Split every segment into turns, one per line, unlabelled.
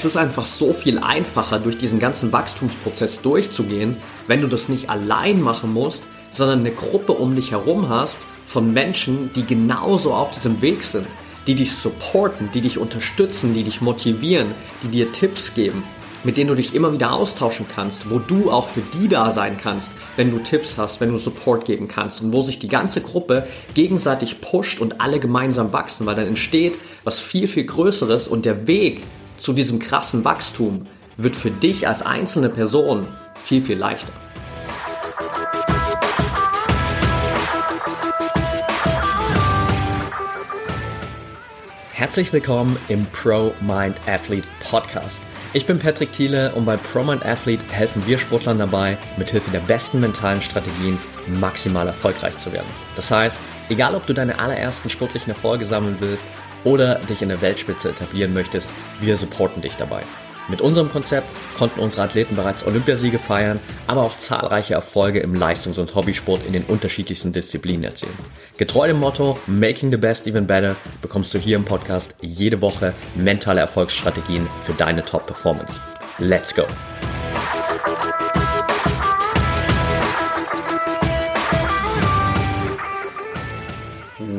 Es ist einfach so viel einfacher, durch diesen ganzen Wachstumsprozess durchzugehen, wenn du das nicht allein machen musst, sondern eine Gruppe um dich herum hast von Menschen, die genauso auf diesem Weg sind, die dich supporten, die dich unterstützen, die dich motivieren, die dir Tipps geben, mit denen du dich immer wieder austauschen kannst, wo du auch für die da sein kannst, wenn du Tipps hast, wenn du Support geben kannst und wo sich die ganze Gruppe gegenseitig pusht und alle gemeinsam wachsen, weil dann entsteht was viel, viel Größeres und der Weg zu diesem krassen Wachstum wird für dich als einzelne Person viel, viel leichter. Herzlich willkommen im Pro Mind Athlete Podcast. Ich bin Patrick Thiele und bei ProMind Athlete helfen wir Sportlern dabei, mithilfe der besten mentalen Strategien maximal erfolgreich zu werden. Das heißt, egal ob du deine allerersten sportlichen Erfolge sammeln willst oder dich in der Weltspitze etablieren möchtest, wir supporten dich dabei. Mit unserem Konzept konnten unsere Athleten bereits Olympiasiege feiern, aber auch zahlreiche Erfolge im Leistungs- und Hobbysport in den unterschiedlichsten Disziplinen erzielen. Getreu dem Motto Making the Best Even Better bekommst du hier im Podcast jede Woche mentale Erfolgsstrategien für deine Top-Performance. Let's go!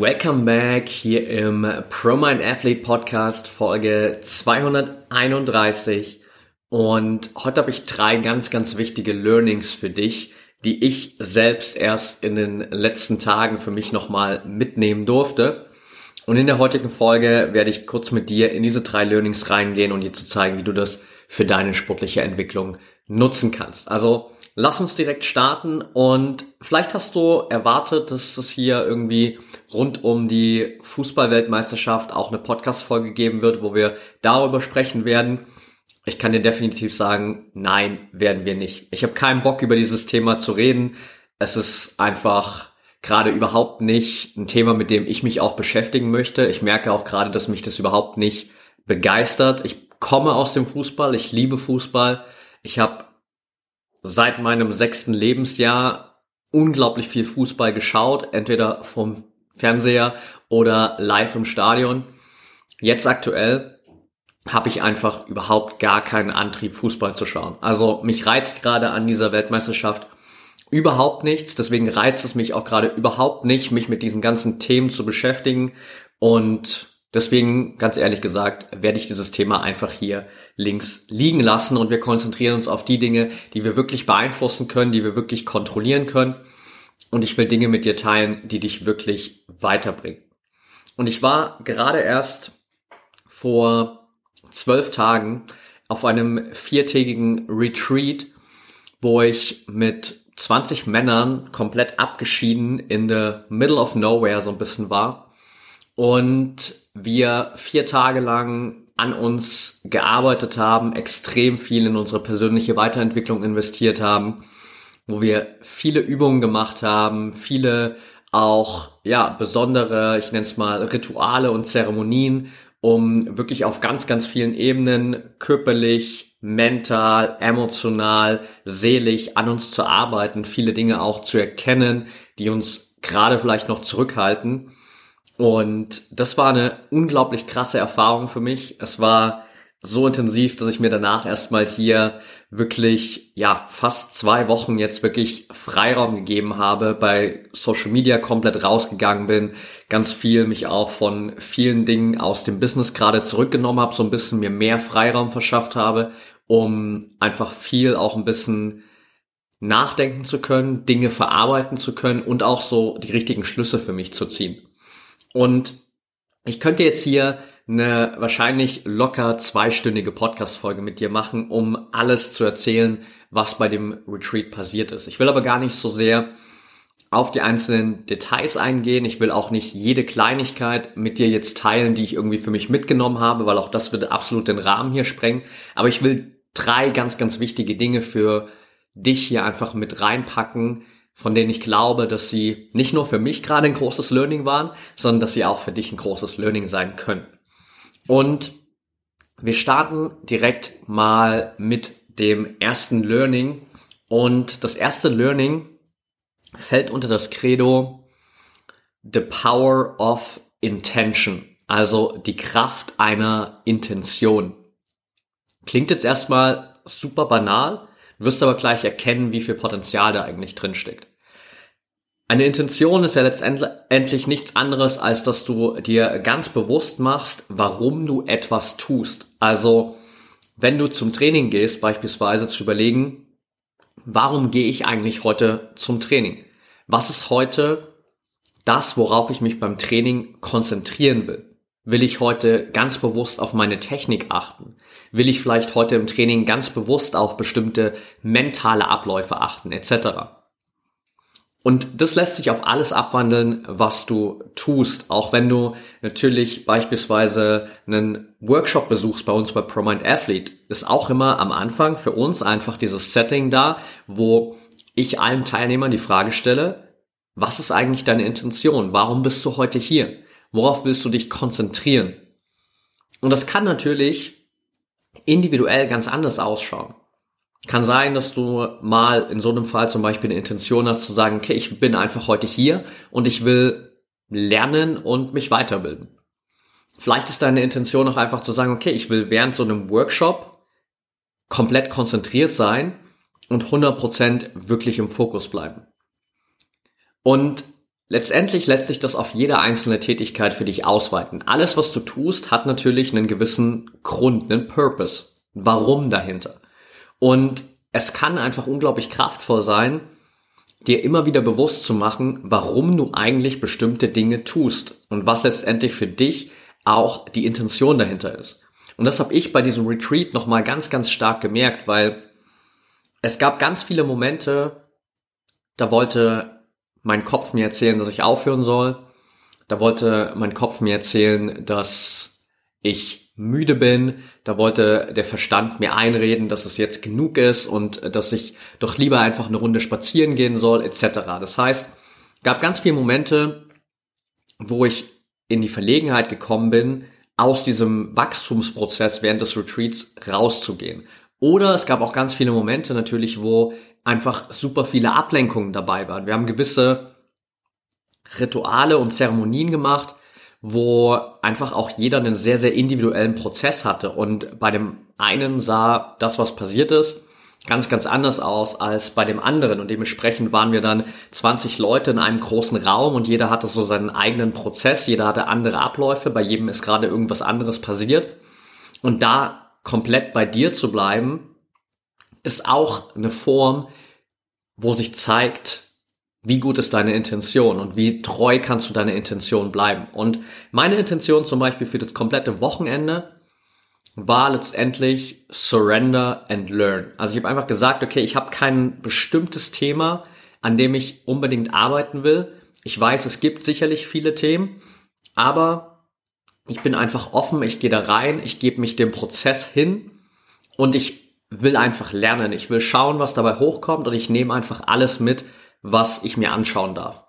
Welcome back hier im ProMind Athlete Podcast Folge 231 und heute habe ich drei ganz, ganz wichtige Learnings für dich, die ich selbst erst in den letzten Tagen für mich nochmal mitnehmen durfte. Und in der heutigen Folge werde ich kurz mit dir in diese drei Learnings reingehen und dir zu zeigen, wie du das für deine sportliche Entwicklung nutzen kannst. Also lass uns direkt starten und vielleicht hast du erwartet, dass es hier irgendwie rund um die Fußballweltmeisterschaft auch eine Podcast-Folge geben wird, wo wir darüber sprechen werden. Ich kann dir definitiv sagen, nein, werden wir nicht. Ich habe keinen Bock über dieses Thema zu reden. Es ist einfach gerade überhaupt nicht ein Thema, mit dem ich mich auch beschäftigen möchte. Ich merke auch gerade, dass mich das überhaupt nicht begeistert. Ich komme aus dem Fußball, ich liebe Fußball. Ich habe seit meinem sechsten Lebensjahr unglaublich viel Fußball geschaut, entweder vom Fernseher oder live im Stadion. Jetzt aktuell habe ich einfach überhaupt gar keinen Antrieb, Fußball zu schauen. Also mich reizt gerade an dieser Weltmeisterschaft überhaupt nichts. Deswegen reizt es mich auch gerade überhaupt nicht, mich mit diesen ganzen Themen zu beschäftigen. Und Deswegen, ganz ehrlich gesagt, werde ich dieses Thema einfach hier links liegen lassen und wir konzentrieren uns auf die Dinge, die wir wirklich beeinflussen können, die wir wirklich kontrollieren können. Und ich will Dinge mit dir teilen, die dich wirklich weiterbringen. Und ich war gerade erst vor zwölf Tagen auf einem viertägigen Retreat, wo ich mit 20 Männern komplett abgeschieden in the middle of nowhere so ein bisschen war und wir vier Tage lang an uns gearbeitet haben, extrem viel in unsere persönliche Weiterentwicklung investiert haben, wo wir viele Übungen gemacht haben, viele auch ja besondere, ich nenne es mal Rituale und Zeremonien, um wirklich auf ganz ganz vielen Ebenen körperlich, mental, emotional, seelisch an uns zu arbeiten, viele Dinge auch zu erkennen, die uns gerade vielleicht noch zurückhalten und das war eine unglaublich krasse Erfahrung für mich. Es war so intensiv, dass ich mir danach erstmal hier wirklich, ja, fast zwei Wochen jetzt wirklich Freiraum gegeben habe, bei Social Media komplett rausgegangen bin, ganz viel mich auch von vielen Dingen aus dem Business gerade zurückgenommen habe, so ein bisschen mir mehr Freiraum verschafft habe, um einfach viel auch ein bisschen nachdenken zu können, Dinge verarbeiten zu können und auch so die richtigen Schlüsse für mich zu ziehen. Und ich könnte jetzt hier eine wahrscheinlich locker zweistündige Podcast-Folge mit dir machen, um alles zu erzählen, was bei dem Retreat passiert ist. Ich will aber gar nicht so sehr auf die einzelnen Details eingehen. Ich will auch nicht jede Kleinigkeit mit dir jetzt teilen, die ich irgendwie für mich mitgenommen habe, weil auch das würde absolut den Rahmen hier sprengen. Aber ich will drei ganz, ganz wichtige Dinge für dich hier einfach mit reinpacken, von denen ich glaube, dass sie nicht nur für mich gerade ein großes Learning waren, sondern dass sie auch für dich ein großes Learning sein können. Und wir starten direkt mal mit dem ersten Learning. Und das erste Learning fällt unter das Credo The Power of Intention, also die Kraft einer Intention. Klingt jetzt erstmal super banal, wirst aber gleich erkennen, wie viel Potenzial da eigentlich drin steckt. Eine Intention ist ja letztendlich nichts anderes, als dass du dir ganz bewusst machst, warum du etwas tust. Also, wenn du zum Training gehst, beispielsweise zu überlegen, warum gehe ich eigentlich heute zum Training? Was ist heute das, worauf ich mich beim Training konzentrieren will? Will ich heute ganz bewusst auf meine Technik achten? Will ich vielleicht heute im Training ganz bewusst auf bestimmte mentale Abläufe achten, etc.? Und das lässt sich auf alles abwandeln, was du tust. Auch wenn du natürlich beispielsweise einen Workshop besuchst bei uns bei ProMind Athlete, ist auch immer am Anfang für uns einfach dieses Setting da, wo ich allen Teilnehmern die Frage stelle, was ist eigentlich deine Intention? Warum bist du heute hier? Worauf willst du dich konzentrieren? Und das kann natürlich individuell ganz anders ausschauen. Kann sein, dass du mal in so einem Fall zum Beispiel eine Intention hast zu sagen, okay, ich bin einfach heute hier und ich will lernen und mich weiterbilden. Vielleicht ist deine Intention auch einfach zu sagen, okay, ich will während so einem Workshop komplett konzentriert sein und 100% wirklich im Fokus bleiben. Und letztendlich lässt sich das auf jede einzelne Tätigkeit für dich ausweiten. Alles, was du tust, hat natürlich einen gewissen Grund, einen Purpose, Warum dahinter. Und es kann einfach unglaublich kraftvoll sein, dir immer wieder bewusst zu machen, warum du eigentlich bestimmte Dinge tust und was letztendlich für dich auch die Intention dahinter ist. Und das habe ich bei diesem Retreat nochmal ganz, ganz stark gemerkt, weil es gab ganz viele Momente, da wollte mein Kopf mir erzählen, dass ich aufhören soll. Da wollte mein Kopf mir erzählen, dass ich müde bin. Da wollte der Verstand mir einreden, dass es jetzt genug ist und dass ich doch lieber einfach eine Runde spazieren gehen soll, etc. Das heißt, gab ganz viele Momente, wo ich in die Verlegenheit gekommen bin, aus diesem Wachstumsprozess während des Retreats rauszugehen. Oder es gab auch ganz viele Momente natürlich, wo einfach super viele Ablenkungen dabei waren. Wir haben gewisse Rituale und Zeremonien gemacht, wo einfach auch jeder einen sehr, sehr individuellen Prozess hatte. Und bei dem einen sah das, was passiert ist, ganz, ganz anders aus als bei dem anderen. Und dementsprechend waren wir dann 20 Leute in einem großen Raum und jeder hatte so seinen eigenen Prozess, jeder hatte andere Abläufe, bei jedem ist gerade irgendwas anderes passiert. Und da komplett bei dir zu bleiben, ist auch eine Form, wo sich zeigt, wie gut ist deine Intention und wie treu kannst du deine Intention bleiben. Und meine Intention zum Beispiel für das komplette Wochenende war letztendlich Surrender and Learn. Also ich habe einfach gesagt, okay, ich habe kein bestimmtes Thema, an dem ich unbedingt arbeiten will. Ich weiß, es gibt sicherlich viele Themen, aber ich bin einfach offen, ich gehe da rein, ich gebe mich dem Prozess hin und ich will einfach lernen. Ich will schauen, was dabei hochkommt und ich nehme einfach alles mit, was ich mir anschauen darf.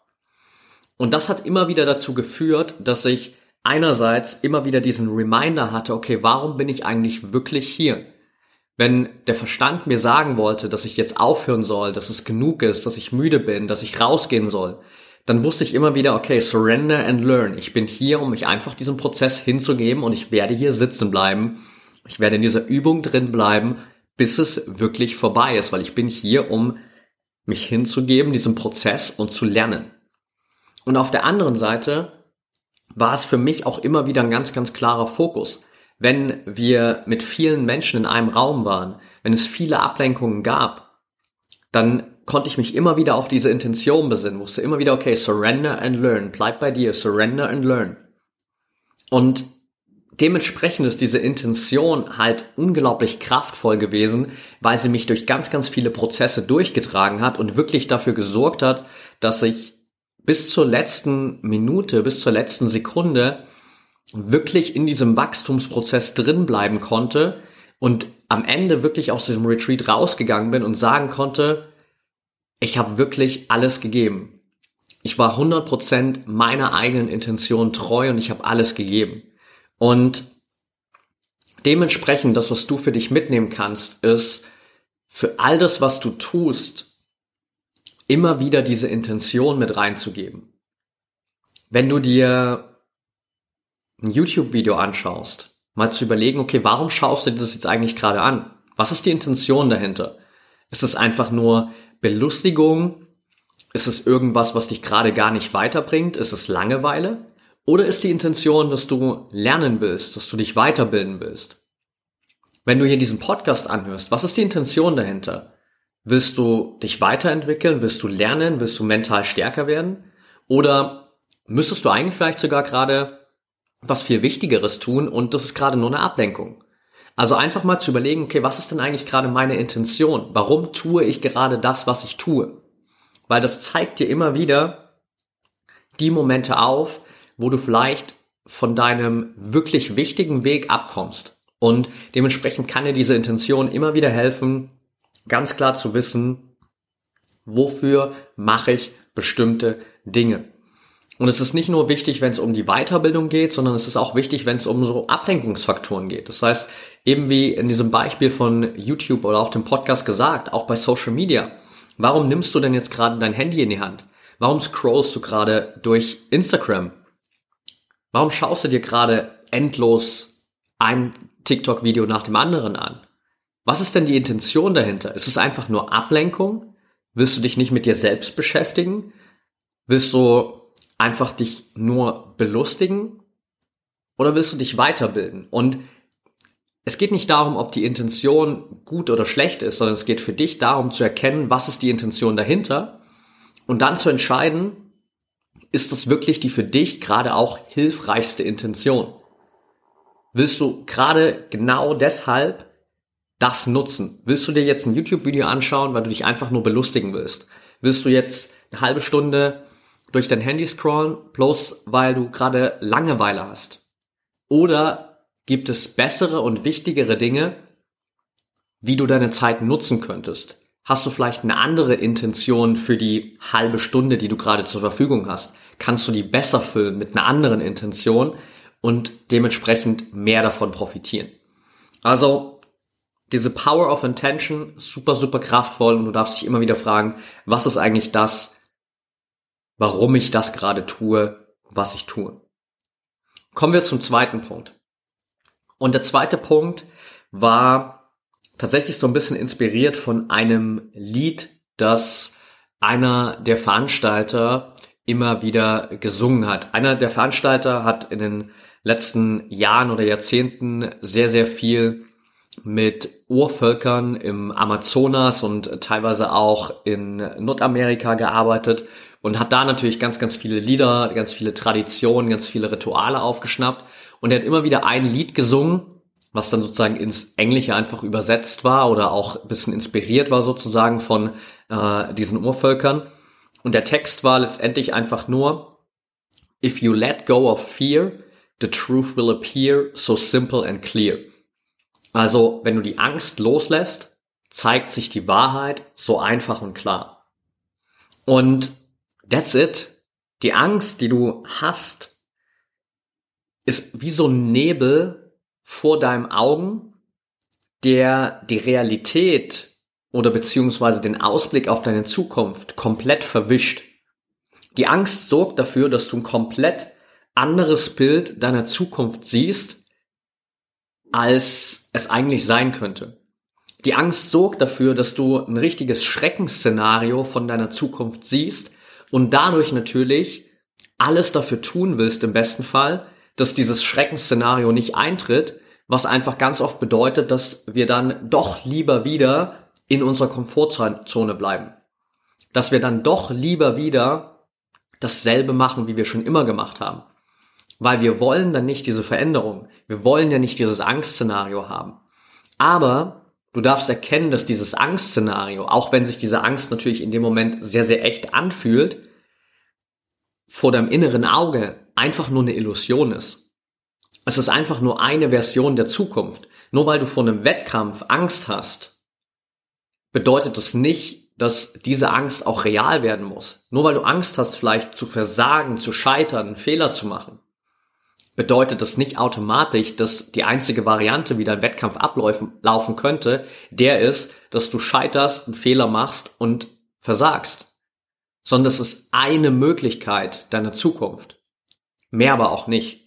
Und das hat immer wieder dazu geführt, dass ich einerseits immer wieder diesen Reminder hatte, okay, warum bin ich eigentlich wirklich hier? Wenn der Verstand mir sagen wollte, dass ich jetzt aufhören soll, dass es genug ist, dass ich müde bin, dass ich rausgehen soll, dann wusste ich immer wieder, okay, surrender and learn. Ich bin hier, um mich einfach diesem Prozess hinzugeben und ich werde hier sitzen bleiben. Ich werde in dieser Übung drin bleiben, bis es wirklich vorbei ist, weil ich bin hier, um mich hinzugeben, diesem Prozess und zu lernen. Und auf der anderen Seite war es für mich auch immer wieder ein ganz, ganz klarer Fokus. Wenn wir mit vielen Menschen in einem Raum waren, wenn es viele Ablenkungen gab, dann konnte ich mich immer wieder auf diese Intention besinnen, wusste immer wieder, okay, surrender and learn, bleib bei dir, surrender and learn. Und dementsprechend ist diese Intention halt unglaublich kraftvoll gewesen, weil sie mich durch ganz, ganz viele Prozesse durchgetragen hat und wirklich dafür gesorgt hat, dass ich bis zur letzten Minute, bis zur letzten Sekunde wirklich in diesem Wachstumsprozess drin bleiben konnte und am Ende wirklich aus diesem Retreat rausgegangen bin und sagen konnte, ich habe wirklich alles gegeben. Ich war 100% meiner eigenen Intention treu und ich habe alles gegeben. Und dementsprechend, das, was du für dich mitnehmen kannst, ist für all das, was du tust, immer wieder diese Intention mit reinzugeben. Wenn du dir ein YouTube-Video anschaust mal zu überlegen, okay, warum schaust du dir das jetzt eigentlich gerade an? Was ist die Intention dahinter? Ist es einfach nur Belustigung? Ist es irgendwas, was dich gerade gar nicht weiterbringt? Ist es Langeweile? Oder ist die Intention, dass du lernen willst, dass du dich weiterbilden willst? Wenn du hier diesen Podcast anhörst, was ist die Intention dahinter? Willst du dich weiterentwickeln? Willst du lernen? Willst du mental stärker werden? Oder müsstest du eigentlich vielleicht sogar gerade was viel Wichtigeres tun und das ist gerade nur eine Ablenkung? Also einfach mal zu überlegen, okay, was ist denn eigentlich gerade meine Intention? Warum tue ich gerade das, was ich tue? Weil das zeigt dir immer wieder die Momente auf, wo du vielleicht von deinem wirklich wichtigen Weg abkommst. Und dementsprechend kann dir diese Intention immer wieder helfen, ganz klar zu wissen, wofür mache ich bestimmte Dinge. Und es ist nicht nur wichtig, wenn es um die Weiterbildung geht, sondern es ist auch wichtig, wenn es um so Ablenkungsfaktoren geht. Das heißt, eben wie in diesem Beispiel von YouTube oder auch dem Podcast gesagt, auch bei Social Media. Warum nimmst du denn jetzt gerade dein Handy in die Hand? Warum scrollst du gerade durch Instagram? Warum schaust du dir gerade endlos ein TikTok-Video nach dem anderen an? Was ist denn die Intention dahinter? Ist es einfach nur Ablenkung? Willst du dich nicht mit dir selbst beschäftigen? Willst du einfach dich nur belustigen? Oder willst du dich weiterbilden? Und es geht nicht darum, ob die Intention gut oder schlecht ist, sondern es geht für dich darum zu erkennen, was ist die Intention dahinter und dann zu entscheiden, ist das wirklich die für dich gerade auch hilfreichste Intention? Willst du gerade genau deshalb das nutzen? Willst du dir jetzt ein YouTube-Video anschauen, weil du dich einfach nur belustigen willst? Willst du jetzt eine halbe Stunde durch dein Handy scrollen, bloß weil du gerade Langeweile hast? Oder gibt es bessere und wichtigere Dinge, wie du deine Zeit nutzen könntest? Hast du vielleicht eine andere Intention für die halbe Stunde, die du gerade zur Verfügung hast? Kannst du die besser füllen mit einer anderen Intention und dementsprechend mehr davon profitieren. Also diese Power of Intention, super, super kraftvoll und du darfst dich immer wieder fragen, was ist eigentlich das, warum ich das gerade tue, was ich tue. Kommen wir zum zweiten Punkt. Und der zweite Punkt war tatsächlich so ein bisschen inspiriert von einem Lied, das einer der Veranstalter immer wieder gesungen hat. Einer der Veranstalter hat in den letzten Jahren oder Jahrzehnten sehr, sehr viel mit Urvölkern im Amazonas und teilweise auch in Nordamerika gearbeitet und hat da natürlich ganz, ganz viele Lieder, ganz viele Traditionen, ganz viele Rituale aufgeschnappt. Und er hat immer wieder ein Lied gesungen, was dann sozusagen ins Englische einfach übersetzt war oder auch ein bisschen inspiriert war sozusagen von äh, diesen Urvölkern. Und der Text war letztendlich einfach nur, If you let go of fear, the truth will appear so simple and clear. Also, wenn du die Angst loslässt, zeigt sich die Wahrheit so einfach und klar. Und that's it. Die Angst, die du hast, ist wie so ein Nebel vor deinem Augen, der die Realität oder beziehungsweise den Ausblick auf deine Zukunft komplett verwischt. Die Angst sorgt dafür, dass du ein komplett anderes Bild deiner Zukunft siehst, als es eigentlich sein könnte. Die Angst sorgt dafür, dass du ein richtiges Schreckensszenario von deiner Zukunft siehst und dadurch natürlich alles dafür tun willst, im besten Fall, dass dieses Schreckensszenario nicht eintritt, was einfach ganz oft bedeutet, dass wir dann doch lieber wieder in unserer Komfortzone bleiben. Dass wir dann doch lieber wieder dasselbe machen, wie wir schon immer gemacht haben. Weil wir wollen dann nicht diese Veränderung. Wir wollen ja nicht dieses Angstszenario haben. Aber du darfst erkennen, dass dieses Angstszenario, auch wenn sich diese Angst natürlich in dem Moment sehr, sehr echt anfühlt, vor deinem inneren Auge einfach nur eine Illusion ist. Es ist einfach nur eine Version der Zukunft. Nur weil du vor einem Wettkampf Angst hast, bedeutet das nicht, dass diese Angst auch real werden muss. Nur weil du Angst hast, vielleicht zu versagen, zu scheitern, Fehler zu machen, bedeutet das nicht automatisch, dass die einzige Variante, wie dein Wettkampf ablaufen laufen könnte, der ist, dass du scheiterst, einen Fehler machst und versagst. Sondern es ist eine Möglichkeit deiner Zukunft. Mehr aber auch nicht.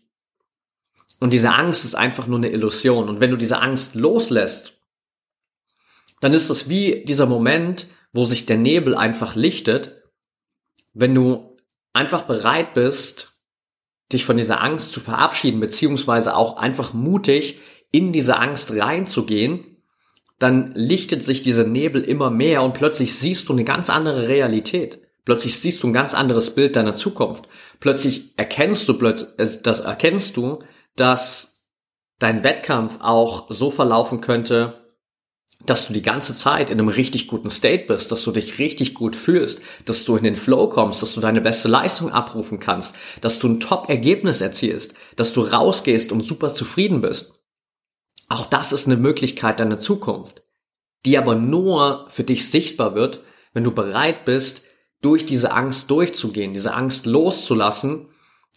Und diese Angst ist einfach nur eine Illusion. Und wenn du diese Angst loslässt, dann ist es wie dieser Moment, wo sich der Nebel einfach lichtet, wenn du einfach bereit bist, dich von dieser Angst zu verabschieden, beziehungsweise auch einfach mutig in diese Angst reinzugehen, dann lichtet sich dieser Nebel immer mehr und plötzlich siehst du eine ganz andere Realität. Plötzlich siehst du ein ganz anderes Bild deiner Zukunft. Plötzlich erkennst du äh, das erkennst du, dass dein Wettkampf auch so verlaufen könnte, dass du die ganze Zeit in einem richtig guten State bist, dass du dich richtig gut fühlst, dass du in den Flow kommst, dass du deine beste Leistung abrufen kannst, dass du ein Top-Ergebnis erzielst, dass du rausgehst und super zufrieden bist. Auch das ist eine Möglichkeit deiner Zukunft, die aber nur für dich sichtbar wird, wenn du bereit bist, durch diese Angst durchzugehen, diese Angst loszulassen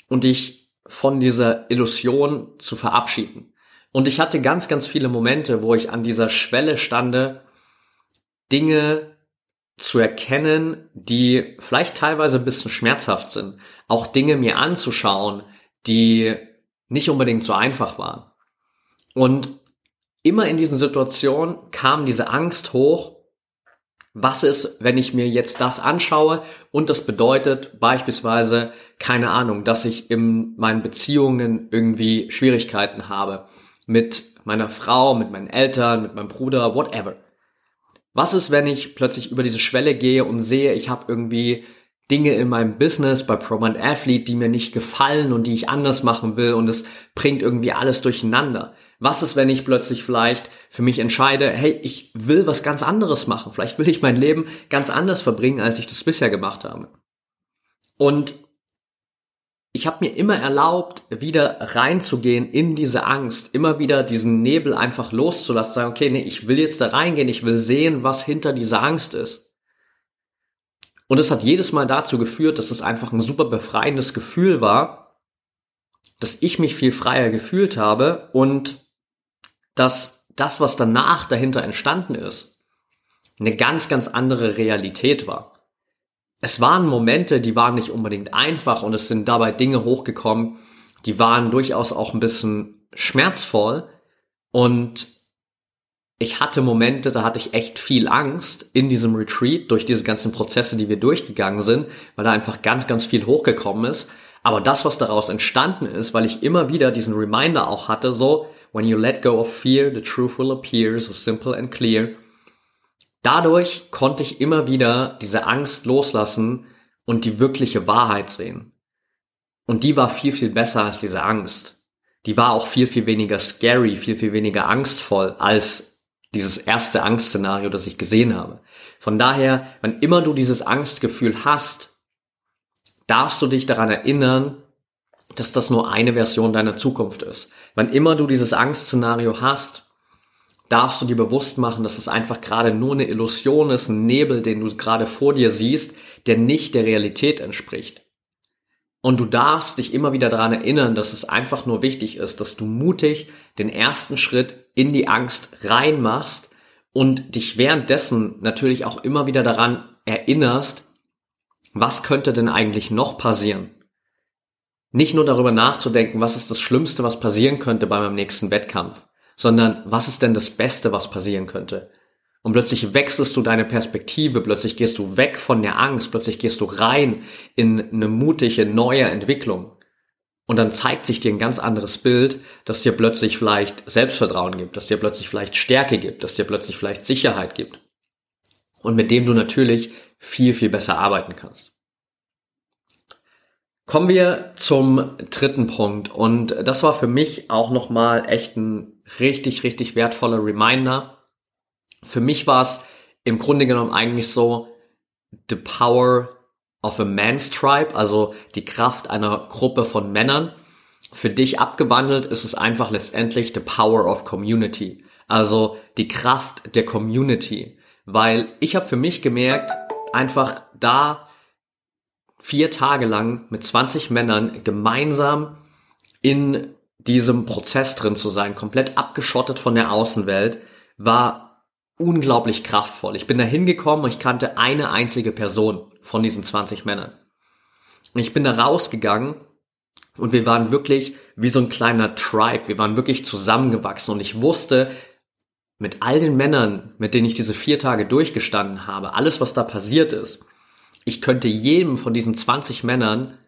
und dich von dieser Illusion zu verabschieden. Und ich hatte ganz, ganz viele Momente, wo ich an dieser Schwelle stande, Dinge zu erkennen, die vielleicht teilweise ein bisschen schmerzhaft sind. Auch Dinge mir anzuschauen, die nicht unbedingt so einfach waren. Und immer in diesen Situationen kam diese Angst hoch, was ist, wenn ich mir jetzt das anschaue und das bedeutet beispielsweise, keine Ahnung, dass ich in meinen Beziehungen irgendwie Schwierigkeiten habe mit meiner Frau, mit meinen Eltern, mit meinem Bruder, whatever. Was ist, wenn ich plötzlich über diese Schwelle gehe und sehe, ich habe irgendwie Dinge in meinem Business bei ProMind Athlete, die mir nicht gefallen und die ich anders machen will und es bringt irgendwie alles durcheinander. Was ist, wenn ich plötzlich vielleicht für mich entscheide, hey, ich will was ganz anderes machen. Vielleicht will ich mein Leben ganz anders verbringen, als ich das bisher gemacht habe. Und ich habe mir immer erlaubt, wieder reinzugehen in diese Angst, immer wieder diesen Nebel einfach loszulassen, sagen, okay, nee, ich will jetzt da reingehen, ich will sehen, was hinter dieser Angst ist. Und es hat jedes Mal dazu geführt, dass es einfach ein super befreiendes Gefühl war, dass ich mich viel freier gefühlt habe und dass das, was danach dahinter entstanden ist, eine ganz, ganz andere Realität war es waren Momente, die waren nicht unbedingt einfach und es sind dabei Dinge hochgekommen, die waren durchaus auch ein bisschen schmerzvoll und ich hatte Momente, da hatte ich echt viel Angst in diesem Retreat durch diese ganzen Prozesse, die wir durchgegangen sind, weil da einfach ganz, ganz viel hochgekommen ist. Aber das, was daraus entstanden ist, weil ich immer wieder diesen Reminder auch hatte, so, when you let go of fear, the truth will appear, so simple and clear. Dadurch konnte ich immer wieder diese Angst loslassen und die wirkliche Wahrheit sehen. Und die war viel, viel besser als diese Angst. Die war auch viel, viel weniger scary, viel, viel weniger angstvoll als dieses erste Angstszenario, das ich gesehen habe. Von daher, wann immer du dieses Angstgefühl hast, darfst du dich daran erinnern, dass das nur eine Version deiner Zukunft ist. Wann immer du dieses Angstszenario hast, darfst du dir bewusst machen, dass es einfach gerade nur eine Illusion ist, ein Nebel, den du gerade vor dir siehst, der nicht der Realität entspricht. Und du darfst dich immer wieder daran erinnern, dass es einfach nur wichtig ist, dass du mutig den ersten Schritt in die Angst reinmachst und dich währenddessen natürlich auch immer wieder daran erinnerst, was könnte denn eigentlich noch passieren? Nicht nur darüber nachzudenken, was ist das Schlimmste, was passieren könnte bei meinem nächsten Wettkampf, sondern was ist denn das Beste, was passieren könnte? Und plötzlich wechselst du deine Perspektive, plötzlich gehst du weg von der Angst, plötzlich gehst du rein in eine mutige neue Entwicklung. Und dann zeigt sich dir ein ganz anderes Bild, das dir plötzlich vielleicht Selbstvertrauen gibt, das dir plötzlich vielleicht Stärke gibt, das dir plötzlich vielleicht Sicherheit gibt. Und mit dem du natürlich viel, viel besser arbeiten kannst. Kommen wir zum dritten Punkt und das war für mich auch nochmal echt ein richtig, richtig wertvoller Reminder. Für mich war es im Grunde genommen eigentlich so the power of a man's tribe, also die Kraft einer Gruppe von Männern. Für dich abgewandelt ist es einfach letztendlich the power of community, also die Kraft der Community, weil ich habe für mich gemerkt, einfach da vier Tage lang mit 20 Männern gemeinsam in diesem Prozess drin zu sein, komplett abgeschottet von der Außenwelt, war unglaublich kraftvoll. Ich bin da hingekommen und ich kannte eine einzige Person von diesen 20 Männern. Und ich bin da rausgegangen Und wir waren wirklich wie so ein kleiner Tribe. Wir waren wirklich zusammengewachsen. Und ich wusste, mit all den Männern, mit denen ich diese vier Tage durchgestanden habe, alles, was da passiert ist, ich könnte jedem von diesen 20 Männern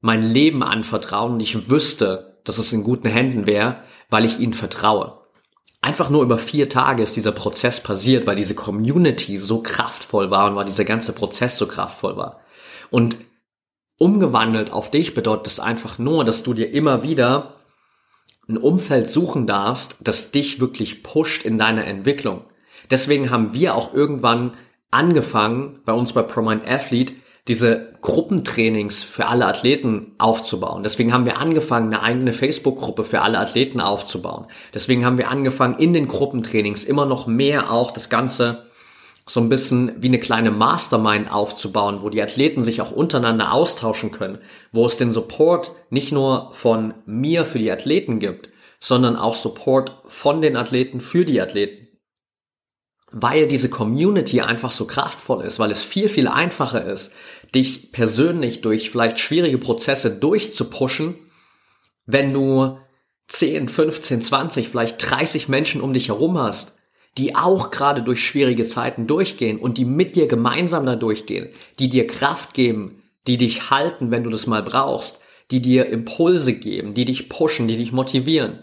mein Leben anvertrauen und ich wüsste, dass es in guten Händen wäre, weil ich ihnen vertraue. Einfach nur über vier Tage ist dieser Prozess passiert, weil diese Community so kraftvoll war und weil dieser ganze Prozess so kraftvoll war. Und umgewandelt auf dich bedeutet es einfach nur, dass du dir immer wieder ein Umfeld suchen darfst, das dich wirklich pusht in deiner Entwicklung. Deswegen haben wir auch irgendwann angefangen, bei uns bei ProMind Athlete, diese Gruppentrainings für alle Athleten aufzubauen. Deswegen haben wir angefangen, eine eigene Facebook-Gruppe für alle Athleten aufzubauen. Deswegen haben wir angefangen, in den Gruppentrainings immer noch mehr auch das Ganze so ein bisschen wie eine kleine Mastermind aufzubauen, wo die Athleten sich auch untereinander austauschen können, wo es den Support nicht nur von mir für die Athleten gibt, sondern auch Support von den Athleten für die Athleten. Weil diese Community einfach so kraftvoll ist, weil es viel, viel einfacher ist, dich persönlich durch vielleicht schwierige Prozesse durchzupushen, wenn du 10, 15, 20, vielleicht 30 Menschen um dich herum hast, die auch gerade durch schwierige Zeiten durchgehen und die mit dir gemeinsam da durchgehen, die dir Kraft geben, die dich halten, wenn du das mal brauchst, die dir Impulse geben, die dich pushen, die dich motivieren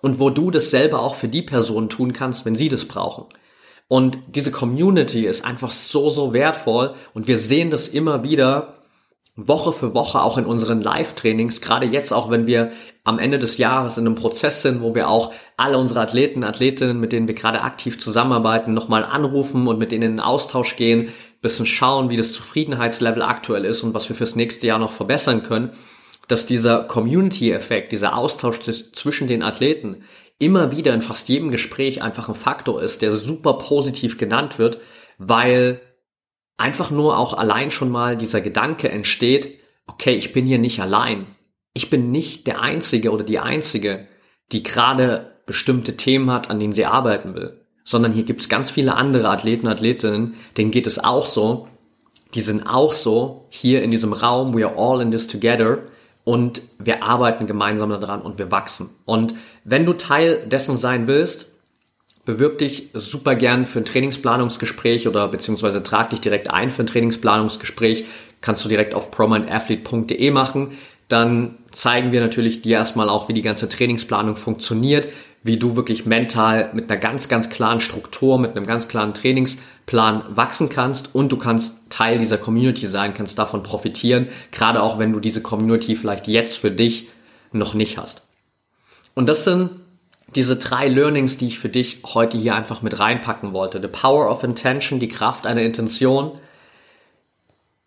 und wo du das selber auch für die Personen tun kannst, wenn sie das brauchen. Und diese Community ist einfach so, so wertvoll. Und wir sehen das immer wieder Woche für Woche auch in unseren Live-Trainings, gerade jetzt auch, wenn wir am Ende des Jahres in einem Prozess sind, wo wir auch alle unsere Athleten, Athletinnen, mit denen wir gerade aktiv zusammenarbeiten, nochmal anrufen und mit denen in den Austausch gehen, bisschen schauen, wie das Zufriedenheitslevel aktuell ist und was wir fürs nächste Jahr noch verbessern können, dass dieser Community-Effekt, dieser Austausch zwischen den Athleten immer wieder in fast jedem Gespräch einfach ein Faktor ist, der super positiv genannt wird, weil einfach nur auch allein schon mal dieser Gedanke entsteht, okay, ich bin hier nicht allein. Ich bin nicht der Einzige oder die Einzige, die gerade bestimmte Themen hat, an denen sie arbeiten will, sondern hier gibt es ganz viele andere Athleten, Athletinnen, denen geht es auch so, die sind auch so hier in diesem Raum, we are all in this together und wir arbeiten gemeinsam daran und wir wachsen. Und wenn du Teil dessen sein willst, bewirb dich super gern für ein Trainingsplanungsgespräch oder beziehungsweise trag dich direkt ein für ein Trainingsplanungsgespräch. Kannst du direkt auf promindathlete.de machen. Dann zeigen wir natürlich dir erstmal auch, wie die ganze Trainingsplanung funktioniert, wie du wirklich mental mit einer ganz, ganz klaren Struktur, mit einem ganz klaren Trainingsplan wachsen kannst und du kannst Teil dieser Community sein, kannst davon profitieren, gerade auch wenn du diese Community vielleicht jetzt für dich noch nicht hast. Und das sind diese drei Learnings, die ich für dich heute hier einfach mit reinpacken wollte. The Power of Intention, die Kraft einer Intention,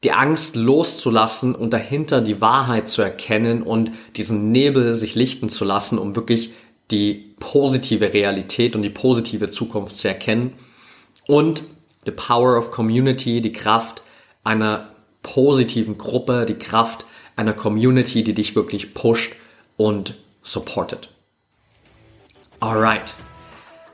die Angst loszulassen und dahinter die Wahrheit zu erkennen und diesen Nebel sich lichten zu lassen, um wirklich die positive Realität und die positive Zukunft zu erkennen. Und the Power of Community, die Kraft einer positiven Gruppe, die Kraft einer Community, die dich wirklich pusht und supportet. Alright.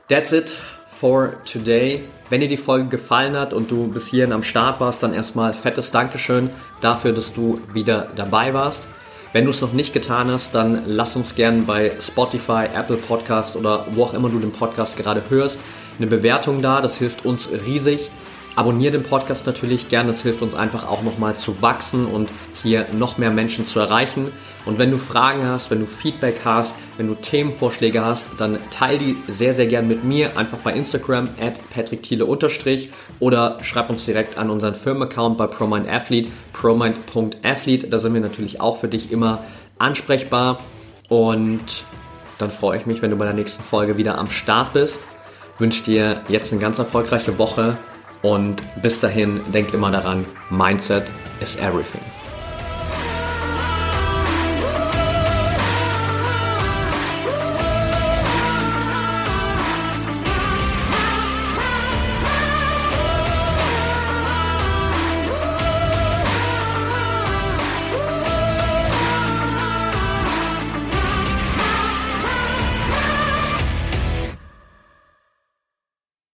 That's it for today. Wenn dir die Folge gefallen hat und du bis hierhin am Start warst, dann erstmal fettes Dankeschön dafür, dass du wieder dabei warst. Wenn du es noch nicht getan hast, dann lass uns gerne bei Spotify, Apple Podcast oder wo auch immer du den Podcast gerade hörst, eine Bewertung da. Das hilft uns riesig. Abonnier den Podcast natürlich gerne, das hilft uns einfach auch nochmal zu wachsen und hier noch mehr Menschen zu erreichen. Und wenn du Fragen hast, wenn du Feedback hast, wenn du Themenvorschläge hast, dann teile die sehr, sehr gern mit mir, einfach bei Instagram at patrickthiele oder schreib uns direkt an unseren Firmenaccount bei ProMindAthlete, promind.athlete, da sind wir natürlich auch für dich immer ansprechbar und dann freue ich mich, wenn du bei der nächsten Folge wieder am Start bist. Wünsche dir jetzt eine ganz erfolgreiche Woche und bis dahin, denk immer daran, Mindset is everything.